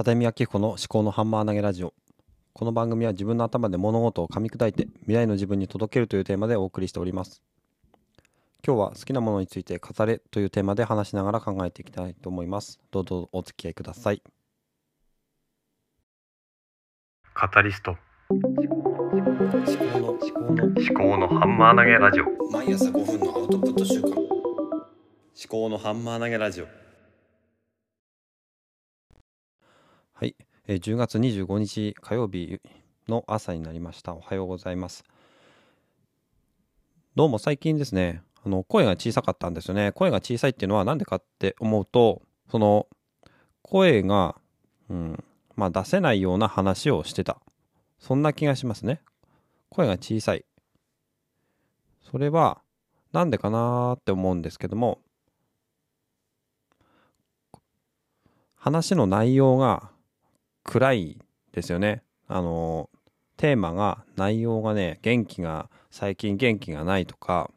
片見明彦の思考のハンマー投げラジオ。この番組は自分の頭で物事を噛み砕いて未来の自分に届けるというテーマでお送りしております。今日は好きなものについて語れというテーマで話しながら考えていきたいと思います。どうぞお付き合いください。カタリスト。思考の思考の思考のハンマー投げラジオ。毎朝5分のアウトプット週間。思考のハンマー投げラジオはい、えー10月25日火曜日の朝になりました。おはようございます。どうも最近ですねあの声が小さかったんですよね。声が小さいっていうのは何でかって思うとその声が、うん、まあ出せないような話をしてた。そんな気がしますね。声が小さい。それはなんでかなーって思うんですけども話の内容が暗いですよね。あのテーマが内容がね元気が最近元気がないとか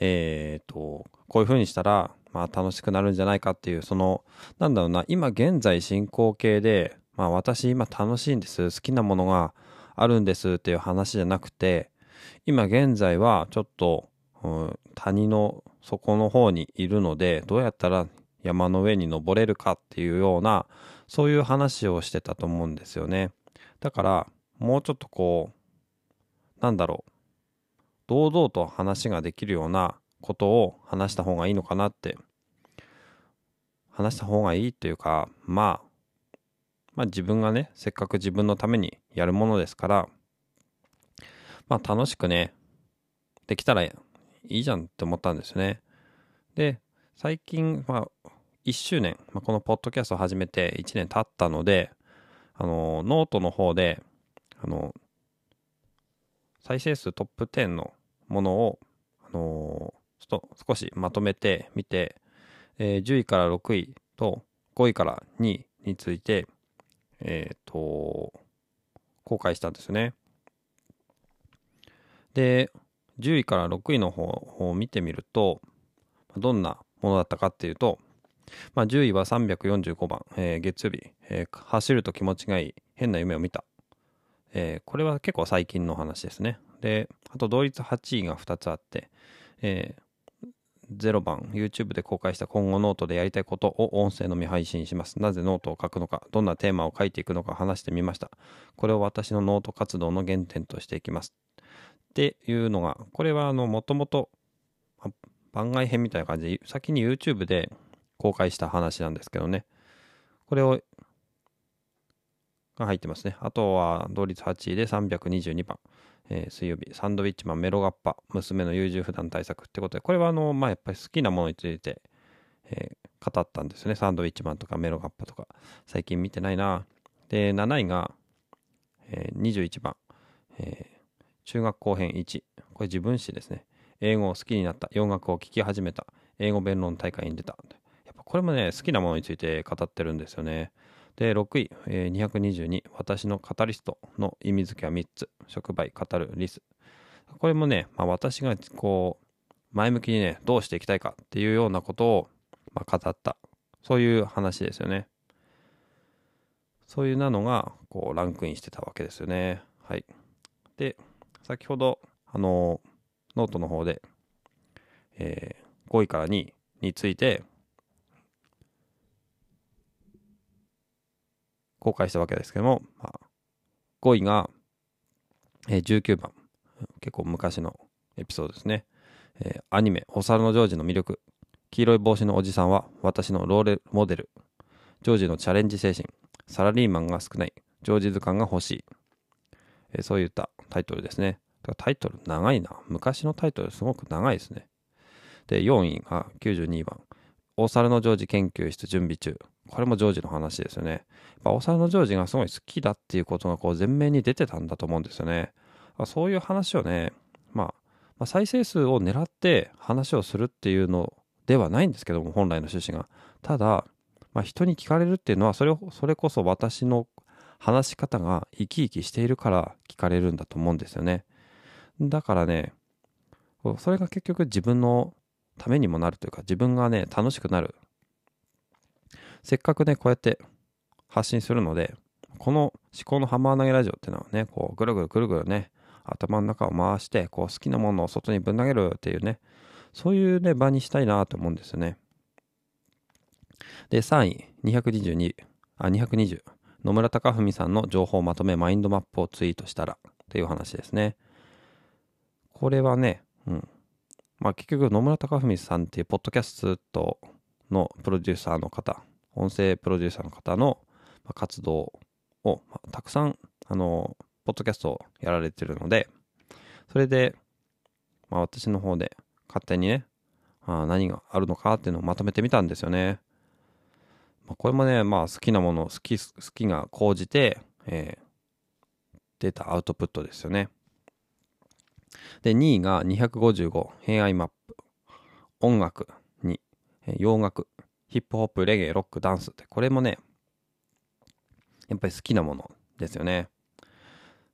えっ、とこういう風にしたらまあ楽しくなるんじゃないかっていうそのなんだろうな今現在進行形でまあ私今楽しいんです好きなものがあるんですっていう話じゃなくて今現在はちょっと、うん、谷の底の方にいるのでどうやったら山の上に登れるかっていうようなそういう話をしてたと思うんですよね。だからもうちょっとこうなんだろう。堂々と話ができるようなことを話した方がいいのかなって。話した方がいいっていうかまあまあ自分がねせっかく自分のためにやるものですからまあ楽しくねできたらいいじゃんって思ったんですね。で最近まあ1周年、まあ、このポッドキャストを始めて1年経ったのであのノートの方であの再生数トップ10のものをあのちょっと少しまとめてみて、えー10位から6位と5位から2位についてえっ、と公開したんですよね。で10位から6位の方を見てみるとどんなものだったかっていうと、まあ、10位は345番、えー月曜日、えー走ると気持ちがいい。変な夢を見た、えーこれは結構最近の話ですね。であと同率8位が2つあって、えー0番 YouTube で公開した今後ノートでやりたいことを音声のみ配信します。なぜノートを書くのかどんなテーマを書いていくのか話してみました。これを私のノート活動の原点としていきます。っていうのがこれはあのもともと番外編みたいな感じで先に YouTube で公開した話なんですけどね。これをが入ってますね。あとは同率8位で322番、えー水曜日。サンドウィッチマンメロガッパ。娘の優柔不断対策ってことで。これはあのまあやっぱり好きなものについて、えー語ったんですね。サンドウィッチマンとかメロガッパとか。最近見てないな。で7位が、えー21番、えー中学後編1これ自分史ですね。英語を好きになった。洋楽を聴き始めた。英語弁論大会に出た。これもね好きなものについて語ってるんですよね。で6位、えー222私のカタリストの意味付けは3つ。触媒語るリス。これもね、まあ、私がこう前向きにねどうしていきたいかっていうようなことを、まあ、語った。そういう話ですよね。そういうなのがこうランクインしてたわけですよね。はい。で先ほどあのノートの方で、えー5位から2位について公開したわけですけども、まあ、5位が、えー19番。結構昔のエピソードですね、えーアニメ「お猿のジョージ」の魅力。黄色い帽子のおじさんは私のロールモデル。ジョージのチャレンジ精神。サラリーマンが少ない。ジョージ図鑑が欲しい、えーそういったタイトルですね。タイトル長いな。昔のタイトルすごく長いですね。で4位が92番。お猿のジョージ研究室準備中。これもジョージの話ですよね。やっぱお猿のジョージがすごい好きだっていうことがこう前面に出てたんだと思うんですよね。まそういう話をね、まあ、まあ再生数を狙って話をするっていうのではないんですけども本来の趣旨が。ただ、まあ、人に聞かれるっていうのはそれそれこそ私の話し方が生き生きしているから聞かれるんだと思うんですよね。だからねそれが結局自分のためにもなるというか自分がね楽しくなるせっかくねこうやって発信するのでこの思考のハンマー投げラジオっていうのはねこうぐるぐるぐるぐるね頭の中を回してこう好きなものを外にぶん投げるっていうねそういうね場にしたいなと思うんですよね。で3位222あ220野村貴文さんの情報をまとめマインドマップをツイートしたらっていう話ですね。これはねうん。まあ結局野村貴文さんっていうポッドキャストのプロデューサーの方音声プロデューサーの方の活動を、ま、たくさんあのポッドキャストをやられてるのでそれで、まあ、私の方で勝手にねあ何があるのかっていうのをまとめてみたんですよね。まあ、これもね、まあ、好きなもの好き好きが高じて、えー、出たアウトプットですよね。で2位が255偏愛マップ音楽にえ洋楽ヒップホップレゲエロックダンスってこれもねやっぱり好きなものですよね。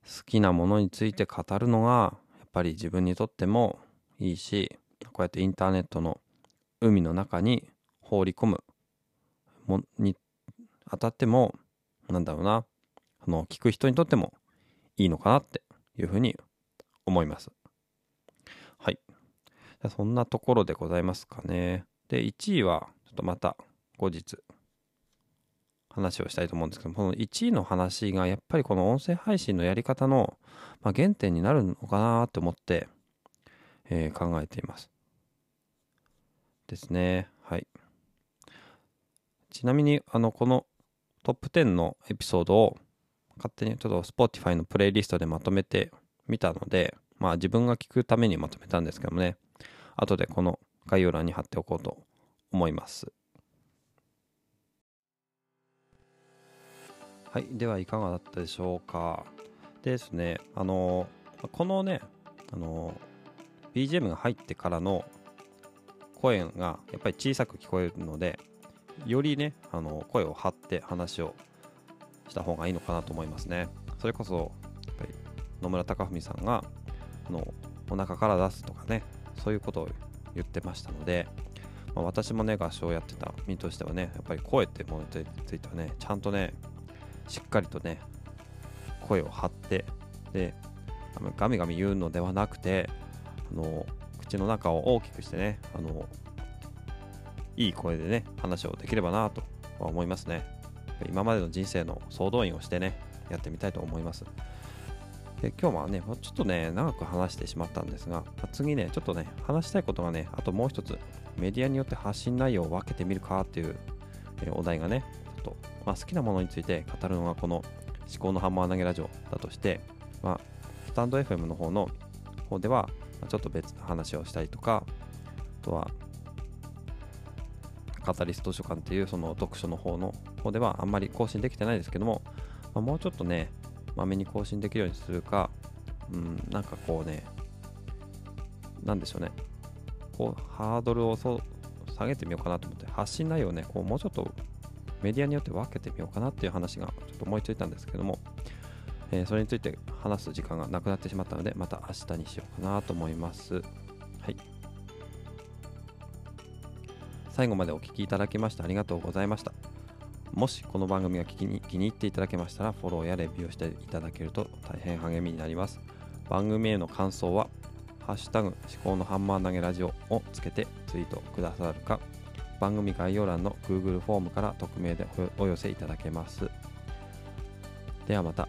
好きなものについて語るのがやっぱり自分にとってもいいしこうやってインターネットの海の中に放り込むもにあたってもなんだろうなあの聞く人にとってもいいのかなっていうふうに思います。はい。そんなところでございますかね。で1位はとまた後日話をしたいと思うんですけどこの1位の話がやっぱりこの音声配信のやり方の、まあ、原点になるのかなって思って、えー、考えています。ですね。はい。ちなみにあのこのトップ10のエピソードを勝手にちょっと Spotify のプレイリストでまとめてみたのでまあ自分が聞くためにまとめたんですけどもね。後でこの概要欄に貼っておこうと思いますはい、ではいかがだったでしょうか。ですね、あの、このね、あの、BGM が入ってからの声がやっぱり小さく聞こえるので、よりね、あの声を張って話をした方がいいのかなと思いますね。それこそ、やっぱり野村貴文さんが、あのお腹から出すとかね、そういうことを言ってましたので、まあ、私もね、合唱やってた。身としてはね、やっぱり声ってものについてはね、ちゃんとね、しっかりとね声を張ってでガミガミ言うのではなくてあの口の中を大きくしてねあのいい声でね話をできればなとは思いますね。今までの人生の総動員をしてねやってみたいと思います。で今日はねちょっとね長く話してしまったんですが次ねちょっとね話したいことがねあともう一つメディアによって発信内容を分けてみるかっていうお題がねちょっとまあ、好きなものについて語るのがこの思考のハンマー投げラジオだとして、まあ、スタンド FM の方の方ではちょっと別の話をしたりとかあとはカタリスト図書館っていうその読書の方の方ではあんまり更新できてないですけども、まあ、もうちょっとねまめに更新できるようにするかうんなんかこうねなんでしょうね。こうハードルを下げてみようかなと思って発信内容をねこうもうちょっとメディアによって分けてみようかなっていう話がちょっと思いついたんですけども、えー、それについて話す時間がなくなってしまったので、また明日にしようかなと思います。はい。最後までお聴きいただきましてありがとうございました。もしこの番組が気に気に入っていただけましたら、フォローやレビューをしていただけると大変励みになります。番組への感想は、ハッシュタグ思考のハンマー投げラジオをつけてツイートくださるか、番組概要欄の Google フォームから匿名でお寄せいただけます。ではまた。